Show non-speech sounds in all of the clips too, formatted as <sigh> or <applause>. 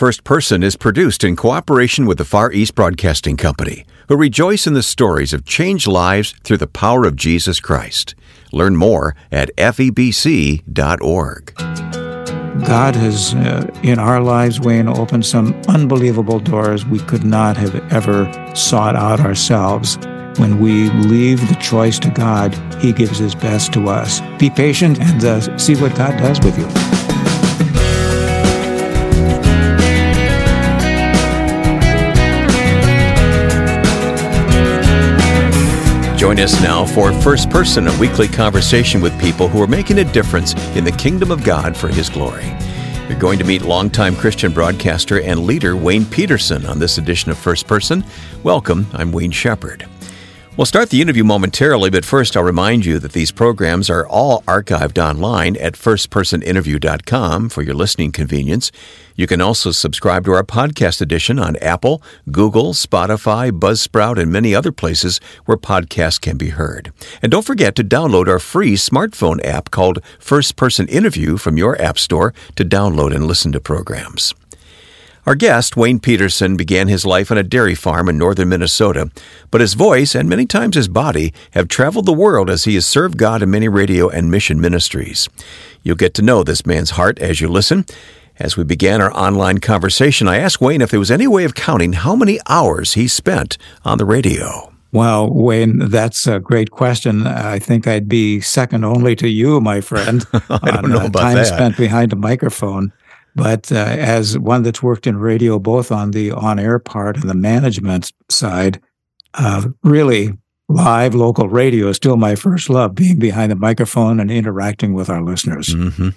First Person is produced in cooperation with the Far East Broadcasting Company, who rejoice in the stories of changed lives through the power of Jesus Christ. Learn more at febc.org. God has, uh, in our lives, Wayne, opened some unbelievable doors we could not have ever sought out ourselves. When we leave the choice to God, He gives His best to us. Be patient and uh, see what God does with you. Join us now for First Person, a weekly conversation with people who are making a difference in the kingdom of God for His glory. You're going to meet longtime Christian broadcaster and leader Wayne Pederson on this edition of First Person. Welcome, I'm Wayne Shepherd. We'll start the interview momentarily, but first I'll remind you that these programs are all archived online at firstpersoninterview.com for your listening convenience. You can also subscribe to our podcast edition on Apple, Google, Spotify, Buzzsprout, and many other places where podcasts can be heard. And don't forget to download our free smartphone app called First Person Interview from your App Store to download and listen to programs. Our guest, Wayne Pederson, began his life on a dairy farm in northern Minnesota, but his voice and many times his body have traveled the world as he has served God in many radio and mission ministries. You'll get to know this man's heart as you listen. As we began our online conversation, I asked Wayne if there was any way of counting how many hours he spent on the radio. Well, Wayne, that's a great question. I think I'd be second only to you, my friend, <laughs> I don't on know uh, about time that. spent behind a microphone. But uh, as one that's worked in radio, both on the on-air part and the management side, uh, really live local radio is still my first love. Being behind the microphone and interacting with our listeners. Mm-hmm.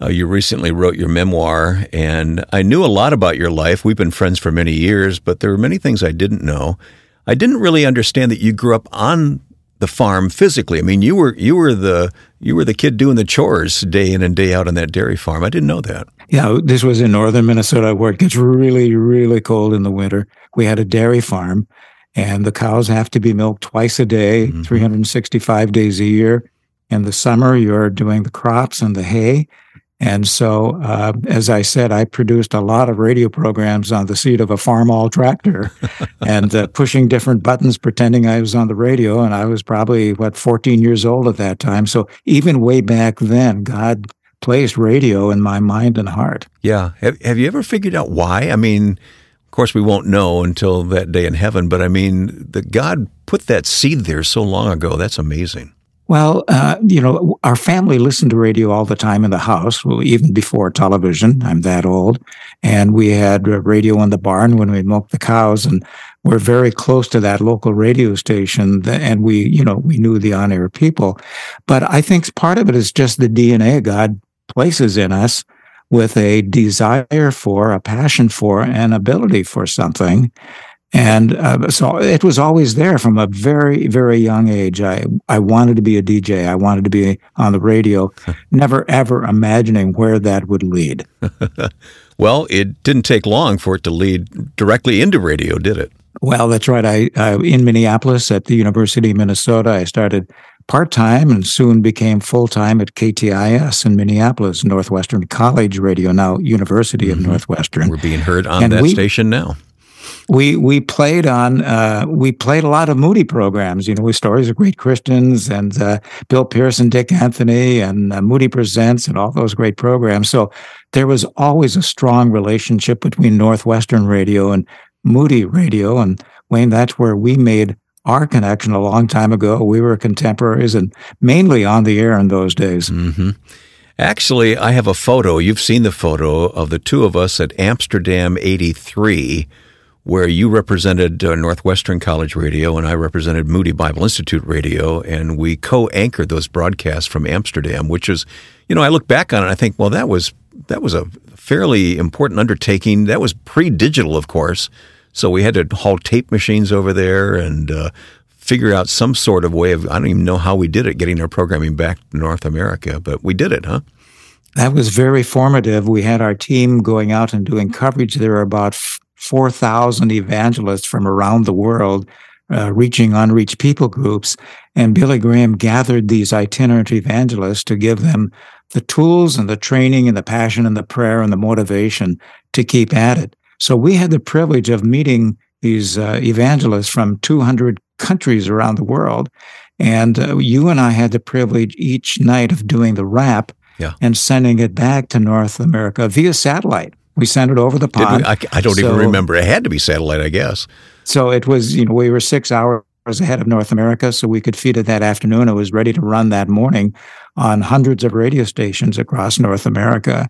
Uh, you recently wrote your memoir, and I knew a lot about your life. We've been friends for many years, but there were many things I didn't know. I didn't really understand that you grew up on the farm physically. I mean, you were you were the you were the kid doing the chores day in and day out on that dairy farm. I didn't know that. Yeah, this was in northern Minnesota where it gets really, really cold in the winter. We had a dairy farm, and the cows have to be milked twice a day, Mhm. 365 days a year. In the summer, you're doing the crops and the hay. And so, uh, as I said, I produced a lot of radio programs on the seat of a Farmall tractor <laughs> and uh, pushing different buttons, pretending I was on the radio. And I was probably, what, 14 years old at that time. So even way back then, God placed radio in my mind and heart. Yeah. Have Have you ever figured out why? I mean, of course, we won't know until that day in heaven. But I mean, that God put that seed there so long ago. That's amazing. Well, uh, you know, our family listened to radio all the time in the house, well, even before television. I'm that old. And we had radio in the barn when we milked the cows. And we're very close to that local radio station. And we, you know, we knew the on air people. But I think part of it is just the DNA of God places in us with a desire for, a passion for, an ability for something. And uh, so it was always there from a very, very young age. I, I wanted to be a DJ. I wanted to be on the radio, <laughs> never ever imagining where that would lead. <laughs> Well, it didn't take long for it to lead directly into radio, did it? Well, that's right. I, I in Minneapolis at the University of Minnesota, I started part time and soon became full time at KTIS in Minneapolis, Northwestern College Radio, now University of Mhm. Northwestern. We're being heard on And that we- station now. we we played on uh, we played a lot of Moody programs, you know, with stories of great Christians and uh, Bill Pearson, Dick Anthony, and uh, Moody Presents, and all those great programs. So there was always a strong relationship between Northwestern Radio and Moody Radio, and Wayne, that's where we made our connection a long time ago. We were contemporaries and mainly on the air in those days. hmm Actually, I have a photo. You've seen the photo of the two of us at Amsterdam 83, where you represented uh, Northwestern College Radio and I represented Moody Bible Institute Radio, and we co anchored those broadcasts from Amsterdam, which is, you know, I look back on it and I think, well, that was. That was a fairly important undertaking. That was pre-digital, of course, so we had to haul tape machines over there and uh, figure out some sort of way of. I don't even know how we did it, getting our programming back to North America, but we did it, huh? That was very formative. We had our team going out and doing coverage. There were about 4,000 evangelists from around the world uh, reaching unreached people groups. And Billy Graham gathered these itinerant evangelists to give them the tools and the training and the passion and the prayer and the motivation to keep at it. So we had the privilege of meeting these uh, evangelists from 200 countries around the world. And uh, you and I had the privilege each night of doing the wrap yeah. and sending it back to North America via satellite. We sent it over the pond. I, I, don't so, even remember. It had to be satellite, I guess. So it was, you know, we were six hours ahead of North America, so we could feed it that afternoon. It was ready to run that morning on hundreds of radio stations across North America.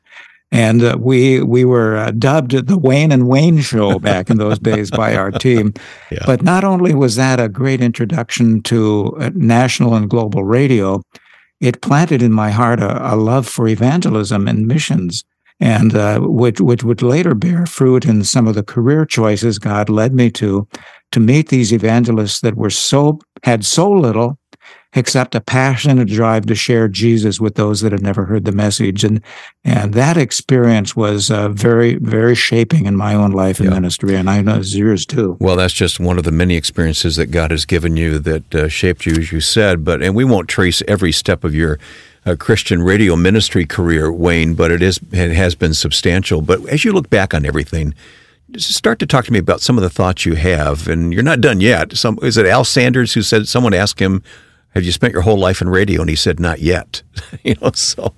And uh, we we were uh, dubbed the Wayne and Wayne Show back in those days by our team. <laughs> Yeah. But not only was that a great introduction to uh, national and global radio, it planted in my heart a, a love for evangelism and missions and uh, which which would later bear fruit in some of the career choices God led me to, to meet these evangelists that were so had so little, except a passion and a drive to share Jesus with those that had never heard the message, and and that experience was uh, very very shaping in my own life and yeah. ministry, and I know it's yours too. Well, that's just one of the many experiences that God has given you that uh, shaped you, as you said. But and we won't trace every step of your a Christian radio ministry career, Wayne, but it is it has been substantial. But as you look back on everything, start to talk to me about some of the thoughts you have. And you're not done yet. Some is it Al Sanders who said someone asked him, "Have you spent your whole life in radio?" And he said, "Not yet." <laughs> you know, so.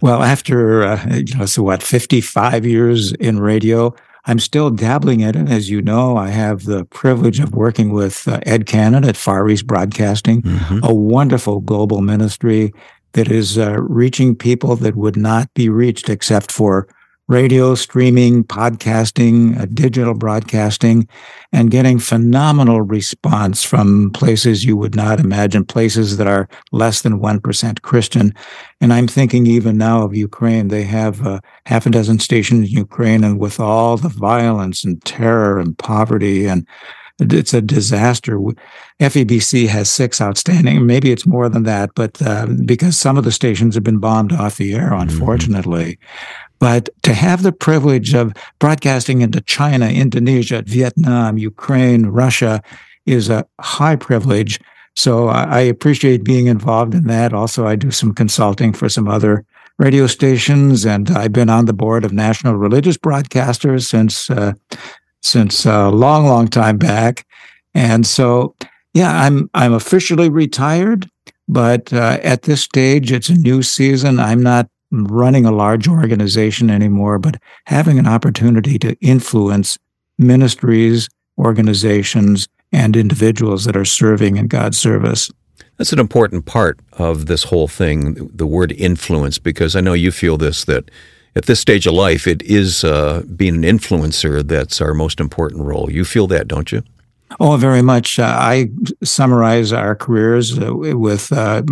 Well, after uh, you know, so what, 55 years in radio, I'm still dabbling in it. As you know, I have the privilege of working with uh, Ed Cannon at Far East Broadcasting, mm-hmm. a wonderful global ministry that is uh, reaching people that would not be reached except for radio, streaming, podcasting, uh, digital broadcasting, and getting phenomenal response from places you would not imagine, places that are less than 1% Christian. And I'm thinking even now of Ukraine. They have uh, half a dozen stations in Ukraine, and with all the violence and terror and poverty and it's a disaster. FEBC has six outstanding. Maybe it's more than that, but uh, because some of the stations have been bombed off the air, mm-hmm. unfortunately. Mm-hmm. But to have the privilege of broadcasting into China, Indonesia, Vietnam, Ukraine, Russia is a high privilege. So I appreciate being involved in that. Also, I do some consulting for some other radio stations, and I've been on the board of National Religious Broadcasters since uh, since a long, long time back. And so, yeah, I'm I'm officially retired, but uh, at this stage, it's a new season. I'm not running a large organization anymore, but having an opportunity to influence ministries, organizations, and individuals that are serving in God's service. That's an important part of this whole thing, the word influence, because I know you feel this that at this stage of life, it is uh, being an influencer that's our most important role. You feel that, don't you? Oh, very much. Uh, I summarize our careers uh, with uh,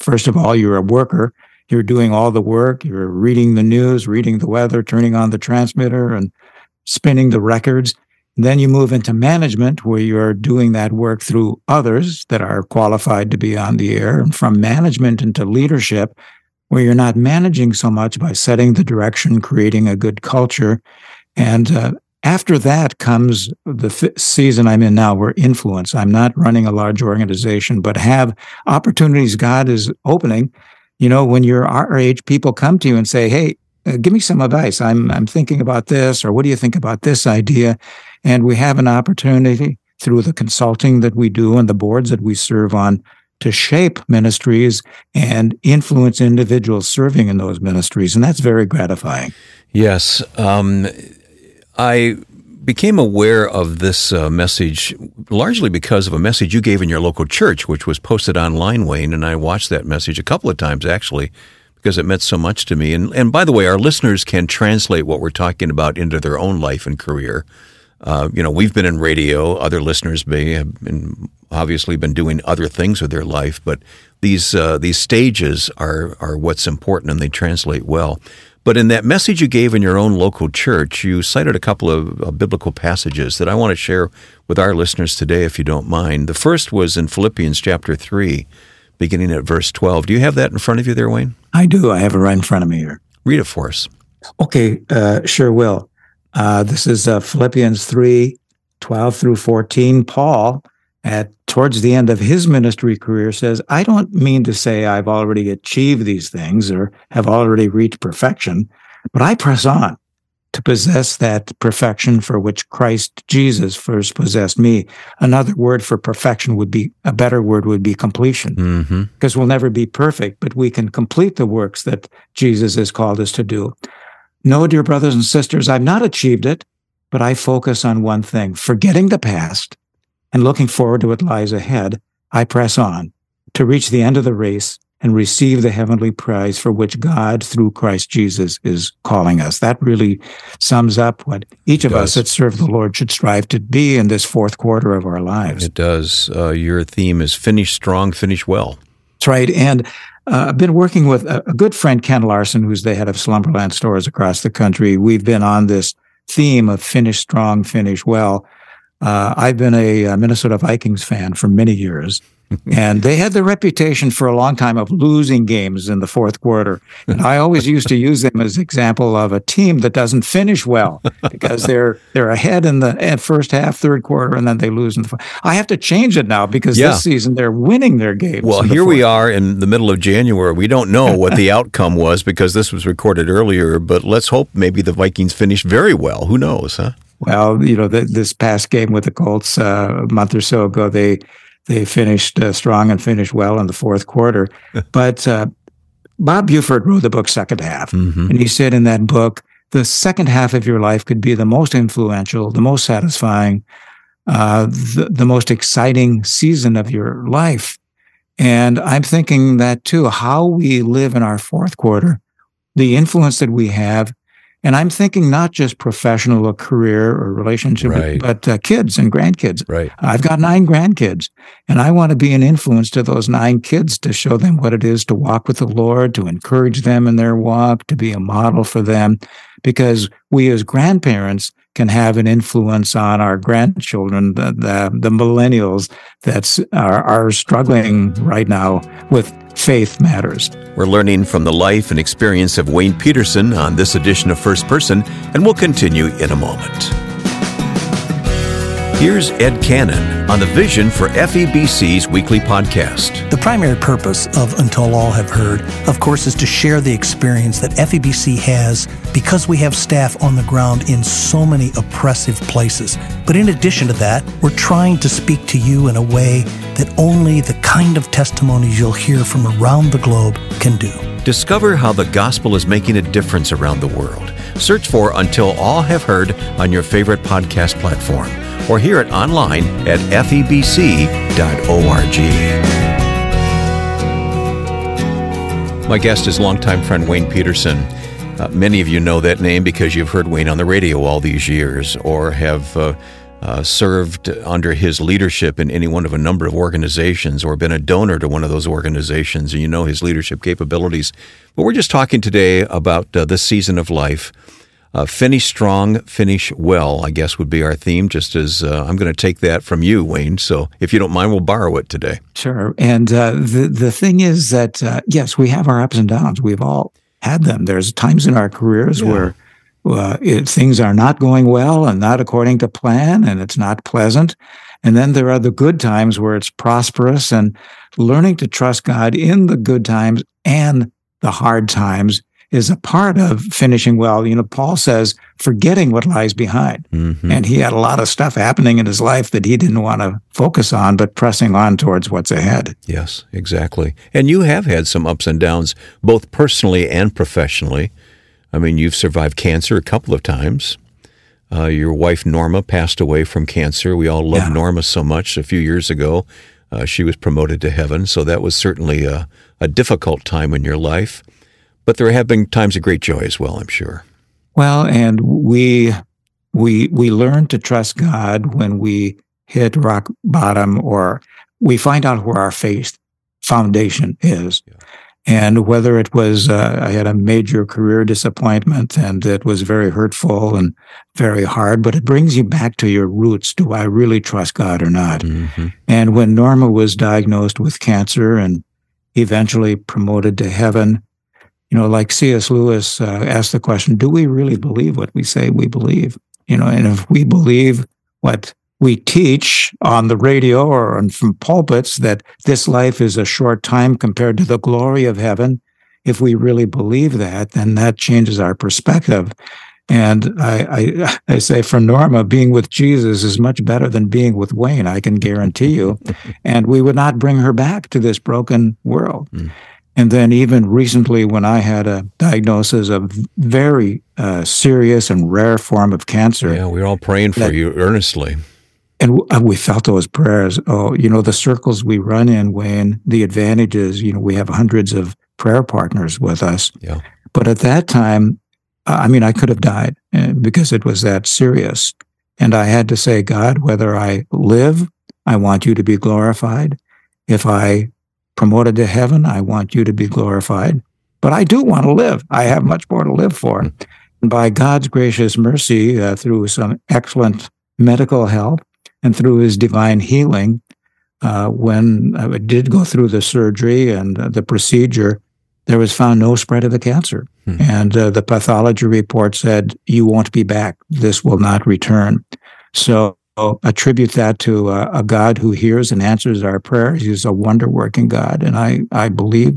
first of all, you're a worker. You're doing all the work. You're reading the news, reading the weather, turning on the transmitter, and spinning the records. then you move into management, where you're doing that work through others that are qualified to be on the air. And from management into leadership, where you're not managing so much by setting the direction, creating a good culture. And uh, after that comes the f- season I'm in now, where influence. I'm not running a large organization, but have opportunities God is opening. You know, when you're our age, people come to you and say, "Hey, uh, give me some advice. I'm I'm thinking about this, or what do you think about this idea?" And we have an opportunity through the consulting that we do and the boards that we serve on to shape ministries and influence individuals serving in those ministries. And that's very gratifying. Yes. Um, I became aware of this uh, message largely because of a message you gave in your local church, which was posted online, Wayne. And I watched that message a couple of times, actually, because it meant so much to me. And, and by the way, our listeners can translate what we're talking about into their own life and career. Uh, you know, we've been in radio. Other listeners may have been obviously been doing other things with their life, but these uh, these stages are are what's important, and they translate well. But in that message you gave in your own local church, you cited a couple of uh, biblical passages that I want to share with our listeners today, if you don't mind. The first was in Philippians chapter three, beginning at verse twelve. Do you have that in front of you there, Wayne? I do. I have it right in front of me here. Read it for us. Okay, uh, sure will. Uh, this is uh, Philippians 3 12 through 14. Paul, at towards the end of his ministry career, says, I don't mean to say I've already achieved these things or have already reached perfection, but I press on to possess that perfection for which Christ Jesus first possessed me. Another word for perfection would be a better word would be completion, Mm-hmm. because we'll never be perfect, but we can complete the works that Jesus has called us to do. No, dear brothers and sisters, I've not achieved it, but I focus on one thing forgetting the past and looking forward to what lies ahead. I press on to reach the end of the race and receive the heavenly prize for which God, through Christ Jesus, is calling us. That really sums up what each of us that serve the Lord should strive to be in this fourth quarter of our lives. It does. Uh, your theme is finish strong, finish well. That's right. And uh, I've been working with a, a good friend, Ken Larson, who's the head of Slumberland stores across the country. We've been on this theme of finish strong, finish well. Uh, I've been a, uh Minnesota Vikings fan for many years, <laughs> and they had the reputation for a long time of losing games in the fourth quarter. And I always used to use them as example of a team that doesn't finish well because they're they're ahead in the first half, third quarter, and then they lose in the. fourth. I have to change it now because Yeah. this season they're winning their games. Well, here we are in the middle of January. We don't know what the outcome was because this was recorded earlier, but let's hope maybe the Vikings finish very well. Who knows, huh? Well, you know, th this past game with the Colts uh, a month or so ago, they they finished uh, strong and finished well in the fourth quarter. <laughs> but uh, Bob Buford wrote the book Second Half, Mm-hmm. and he said in that book, the second half of your life could be the most influential, the most satisfying, uh, the, the most exciting season of your life. And I'm thinking that too, how we live in our fourth quarter, the influence that we have. And I'm thinking not just professional or career or relationship, Right. but uh, kids and grandkids. Right. I've got nine grandkids, and I want to be an influence to those nine kids to show them what it is to walk with the Lord, to encourage them in their walk, to be a model for them, because we as grandparents can have an influence on our grandchildren, the the, the millennials that's are, are struggling right now with faith matters. We're learning from the life and experience of Wayne Pederson on this edition of First Person, and we'll continue in a moment. Here's Ed Cannon on the vision for FEBC's weekly podcast. The primary purpose of Until All Have Heard, of course, is to share the experience that FEBC has because we have staff on the ground in so many oppressive places. But in addition to that, we're trying to speak to you in a way that only the kind of testimonies you'll hear from around the globe can do. Discover how the gospel is making a difference around the world. Search for Until All Have Heard on your favorite podcast platform or hear it online at febc.org. My guest is longtime friend Wayne Pederson. Uh, many of you know that name because you've heard Wayne on the radio all these years or have uh, uh, served under his leadership in any one of a number of organizations or been a donor to one of those organizations, and you know his leadership capabilities. But we're just talking today about uh, this season of life. Uh, finish strong, finish well, I guess would be our theme, just as uh, I'm going to take that from you, Wayne. So if you don't mind, we'll borrow it today. Sure. And uh, the the thing is that uh, yes, we have our ups and downs. We've all had them. There's times in our careers Yeah. where uh, it, things are not going well and not according to plan, and it's not pleasant. And then there are the good times where it's prosperous, and learning to trust God in the good times and the hard times is a part of finishing well. You know, Paul says, forgetting what lies behind. Mm-hmm. And he had a lot of stuff happening in his life that he didn't want to focus on, but pressing on towards what's ahead. Yes, exactly. And you have had some ups and downs, both personally and professionally. I mean, you've survived cancer a couple of times. Uh, your wife Norma passed away from cancer. We all loved Yeah. Norma so much. A few years ago, uh, she was promoted to heaven, so that was certainly a, a difficult time in your life. But there have been times of great joy as well, I'm sure. Well, and we we we learn to trust God when we hit rock bottom or we find out where our faith foundation is. Yeah. And whether it was, uh, I had a major career disappointment and it was very hurtful and very hard, but it brings you back to your roots. Do I really trust God or not? Mm-hmm. And when Norma was diagnosed with cancer and eventually promoted to heaven, you know, like C.S. Lewis uh, asked the question, do we really believe what we say we believe? You know, and if we believe what we teach on the radio or from pulpits that this life is a short time compared to the glory of heaven, if we really believe that, then that changes our perspective. And I, I, I say for Norma, being with Jesus is much better than being with Wayne. I can guarantee you. <laughs> and we would not bring her back to this broken world. Mm. And then even recently, when I had a diagnosis of very uh, serious and rare form of cancer. Yeah, we are all praying for that, you earnestly. And uh, we felt those prayers. Oh, you know, the circles we run in, Wayne, the advantage is, you know, we have hundreds of prayer partners with us. Yeah. But at that time, I mean, I could have died uh, because it was that serious. And I had to say, God, whether I live, I want you to be glorified. If I promoted to heaven, I want you to be glorified. But I do want to live. I have much more to live for. And by God's gracious mercy, uh, through some excellent medical help and through his divine healing, uh, when I did go through the surgery and uh, the procedure, there was found no spread of the cancer. Hmm. And uh, the pathology report said, you won't be back. This will not return. So attribute that to a, a, God who hears and answers our prayers. He's a wonder working God. And I, I believe,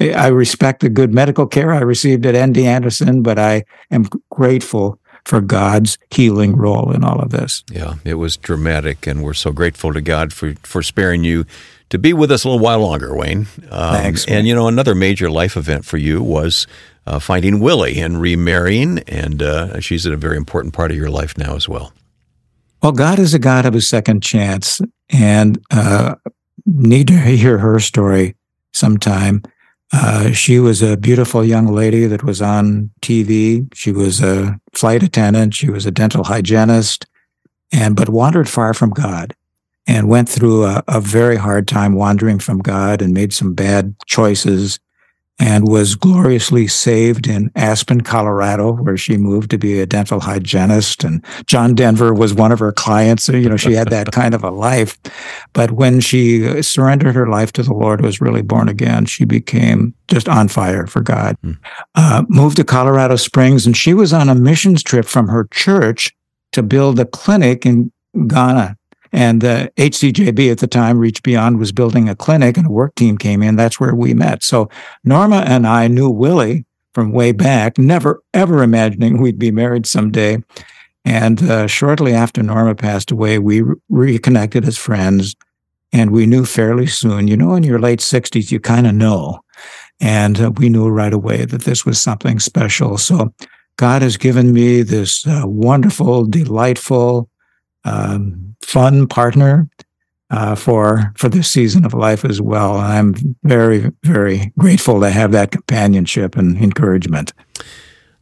I respect the good medical care I received at MD Anderson, but I am grateful for God's healing role in all of this. Yeah, it was dramatic. And we're so grateful to God for, for sparing you to be with us a little while longer, Wayne. Um, Thanks. And, you know, another major life event for you was uh, finding Willie and remarrying. And uh, she's a very important part of your life now as well. Well, God is a God of a second chance, and uh, need to hear her story sometime. Uh, she was a beautiful young lady that was on TV. She was a flight attendant. She was a dental hygienist, and but wandered far from God and went through a, a, very hard time wandering from God and made some bad choices and was gloriously saved in Aspen, Colorado, where she moved to be a dental hygienist. And John Denver was one of her clients. You know, she had that <laughs> kind of a life. But when she surrendered her life to the Lord, was really born again, she became just on fire for God. Hmm. Uh, moved to Colorado Springs, and she was on a missions trip from her church to build a clinic in Ghana and the HCJB at the time, Reach Beyond, was building a clinic and a work team came in. That's where we met. So Norma and I knew Willie from way back, never ever imagining we'd be married someday. And uh, shortly after Norma passed away, we re- reconnected as friends. And we knew fairly soon, you know, in your late 60s, you kind of know. And uh, we knew right away that this was something special. So God has given me this uh, wonderful, delightful, um, fun partner uh, for for this season of life as well. I'm very very grateful to have that companionship and encouragement.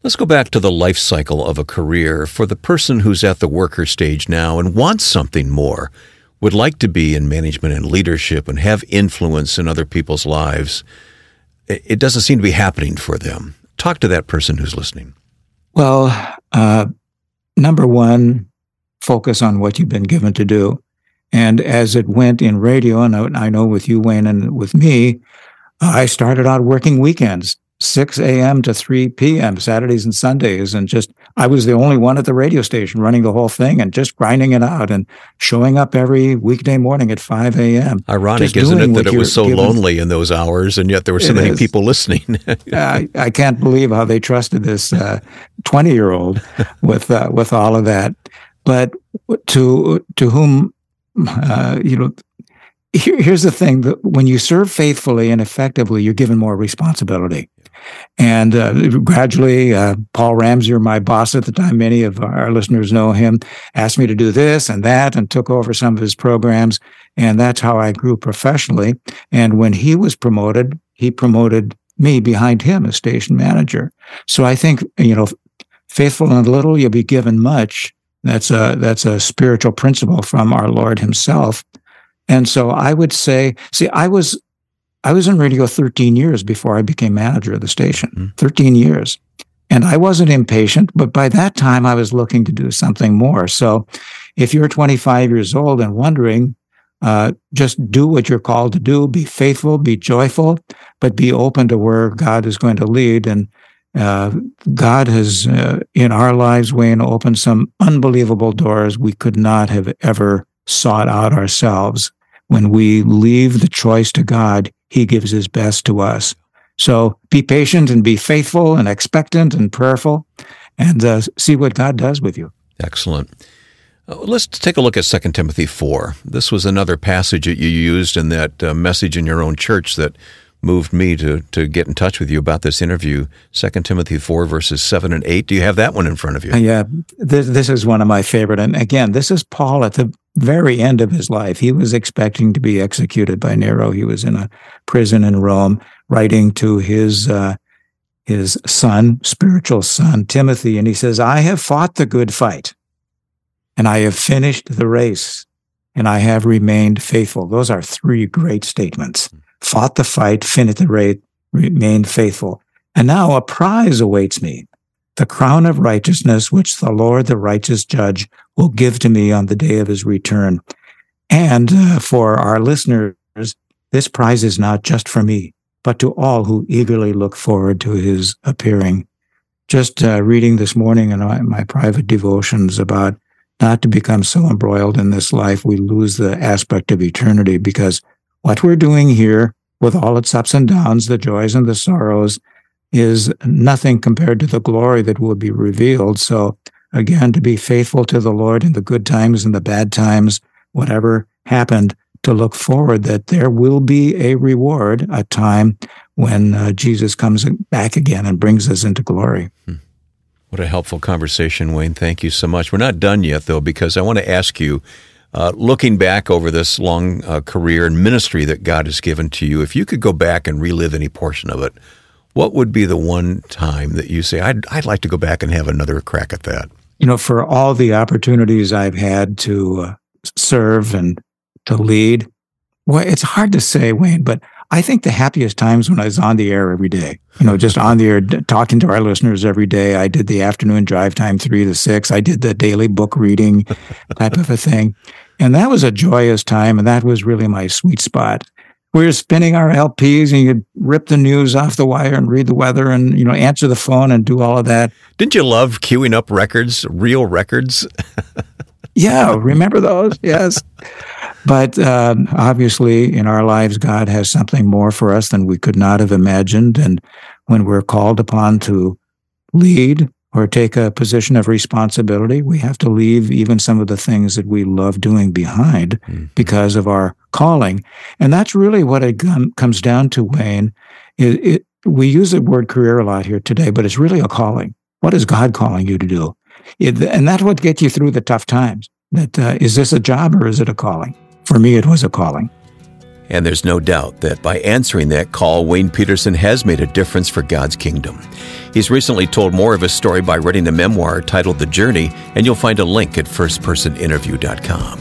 Let's go back to the life cycle of a career for the person who's at the worker stage now and wants something more, would like to be in management and leadership and have influence in other people's lives. It doesn't seem to be happening for them. Talk to that person who's listening. Well, uh, number one, focus on what you've been given to do. And as it went in radio, and I know with you, Wayne, and with me, I started out working weekends, 6 a.m. to 3 p.m., Saturdays and Sundays. And just, I was the only one at the radio station running the whole thing and just grinding it out and showing up every weekday morning at 5 a.m. Ironic, isn't it, that it was so given. lonely in those hours and yet there were so it many is. people listening? <laughs> I, I, can't believe how they trusted this 20 uh, year old <laughs> with, uh, with all of that. But to to whom uh, you know, here, here's the thing: that when you serve faithfully and effectively, you're given more responsibility. And uh, gradually, uh, Paul Ramsey, my boss at the time, many of our listeners know him, asked me to do this and that, and took over some of his programs. And that's how I grew professionally. And when he was promoted, he promoted me behind him as station manager. So I think you know, faithful in little, you'll be given much that's a that's a spiritual principle from our Lord Himself. And so I would say, see, I was I was in radio 13 years before I became manager of the station. Mm. 13 years. And I wasn't impatient, but by that time I was looking to do something more. So if you're 25 years old and wondering, uh, just do what you're called to do, be faithful, be joyful, but be open to where God is going to lead. And uh, God has, uh, in our lives, Wayne, opened some unbelievable doors we could not have ever sought out ourselves. When we leave the choice to God, He gives His best to us. So be patient and be faithful and expectant and prayerful. and uh, see what God does with you. Excellent. Uh, let's take a look at 2 Timothy 4. This was another passage that you used in that uh, message in your own church that moved me to, to get in touch with you about this interview. 2 Timothy 4, verses 7 and 8. Do you have that one in front of you? Yeah, this, this is one of my favorite. And again, this is Paul at the very end of his life. He was expecting to be executed by Nero. He was in a prison in Rome, writing to his uh, his son, spiritual son, Timothy, and he says, "I have fought the good fight, and I have finished the race, and I have remained faithful." Those are three great statements fought the fight, finished the race, remained faithful. And now a prize awaits me, the crown of righteousness, which the Lord, the righteous judge, will give to me on the day of his return. And uh, for our listeners, this prize is not just for me, but to all who eagerly look forward to his appearing. Just uh, reading this morning in my, my private devotions about not to become so embroiled in this life, we lose the aspect of eternity because what we're doing here with all its ups and downs, the joys and the sorrows, is nothing compared to the glory that will be revealed. So again, to be faithful to the Lord in the good times and the bad times, whatever happened, to look forward that there will be a reward, a time when uh, Jesus comes back again and brings us into glory. Hmm. What a helpful conversation, Wayne. Thank you so much. We're not done yet, though, because I want to ask you uh, looking back over this long uh, career and ministry that God has given to you, if you could go back and relive any portion of it, what would be the one time that you say, I'd, I'd like to go back and have another crack at that? You know, for all the opportunities I've had to uh, serve and to lead, well, it's hard to say, Wayne, but I think the happiest times when I was on the air every day, you know, just on the air talking to our listeners every day. I did the afternoon drive time three to six. I did the daily book reading <laughs> type of a thing. And that was a joyous time. And that was really my sweet spot. We were spinning our LPs and you'd rip the news off the wire and read the weather and, you know, answer the phone and do all of that. Didn't you love queuing up records, real records? <laughs> yeah. Remember those? Yes. But uh, obviously, in our lives, God has something more for us than we could not have imagined. And when we're called upon to lead or take a position of responsibility, we have to leave even some of the things that we love doing behind mm-hmm. because of our calling. And that's really what it comes down to, Wayne. It, it, we use the word career a lot here today, but it's really a calling. What is God calling you to do? It, and that's what gets you through the tough times. That uh, is this a job or is it a calling? For me, it was a calling. And there's no doubt that by answering that call, Wayne Pederson has made a difference for God's kingdom. He's recently told more of his story by writing a memoir titled The Journey, and you'll find a link at firstpersoninterview.com.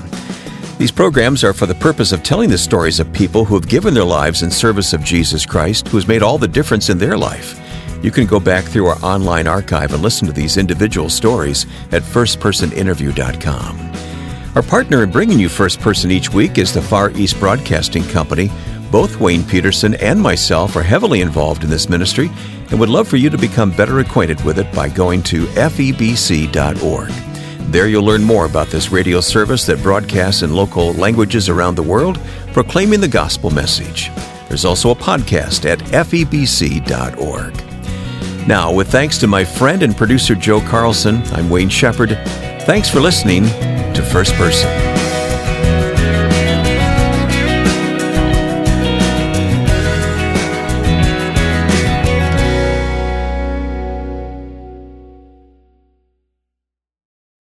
These programs are for the purpose of telling the stories of people who have given their lives in service of Jesus Christ, who has made all the difference in their life. You can go back through our online archive and listen to these individual stories at firstpersoninterview.com. Our partner in bringing you First Person each week is the Far East Broadcasting Company. Both Wayne Pederson and myself are heavily involved in this ministry and would love for you to become better acquainted with it by going to febc.org. There you'll learn more about this radio service that broadcasts in local languages around the world, proclaiming the gospel message. There's also a podcast at febc.org. Now, with thanks to my friend and producer Joe Carlson, I'm Wayne Shepherd. Thanks for listening to First Person.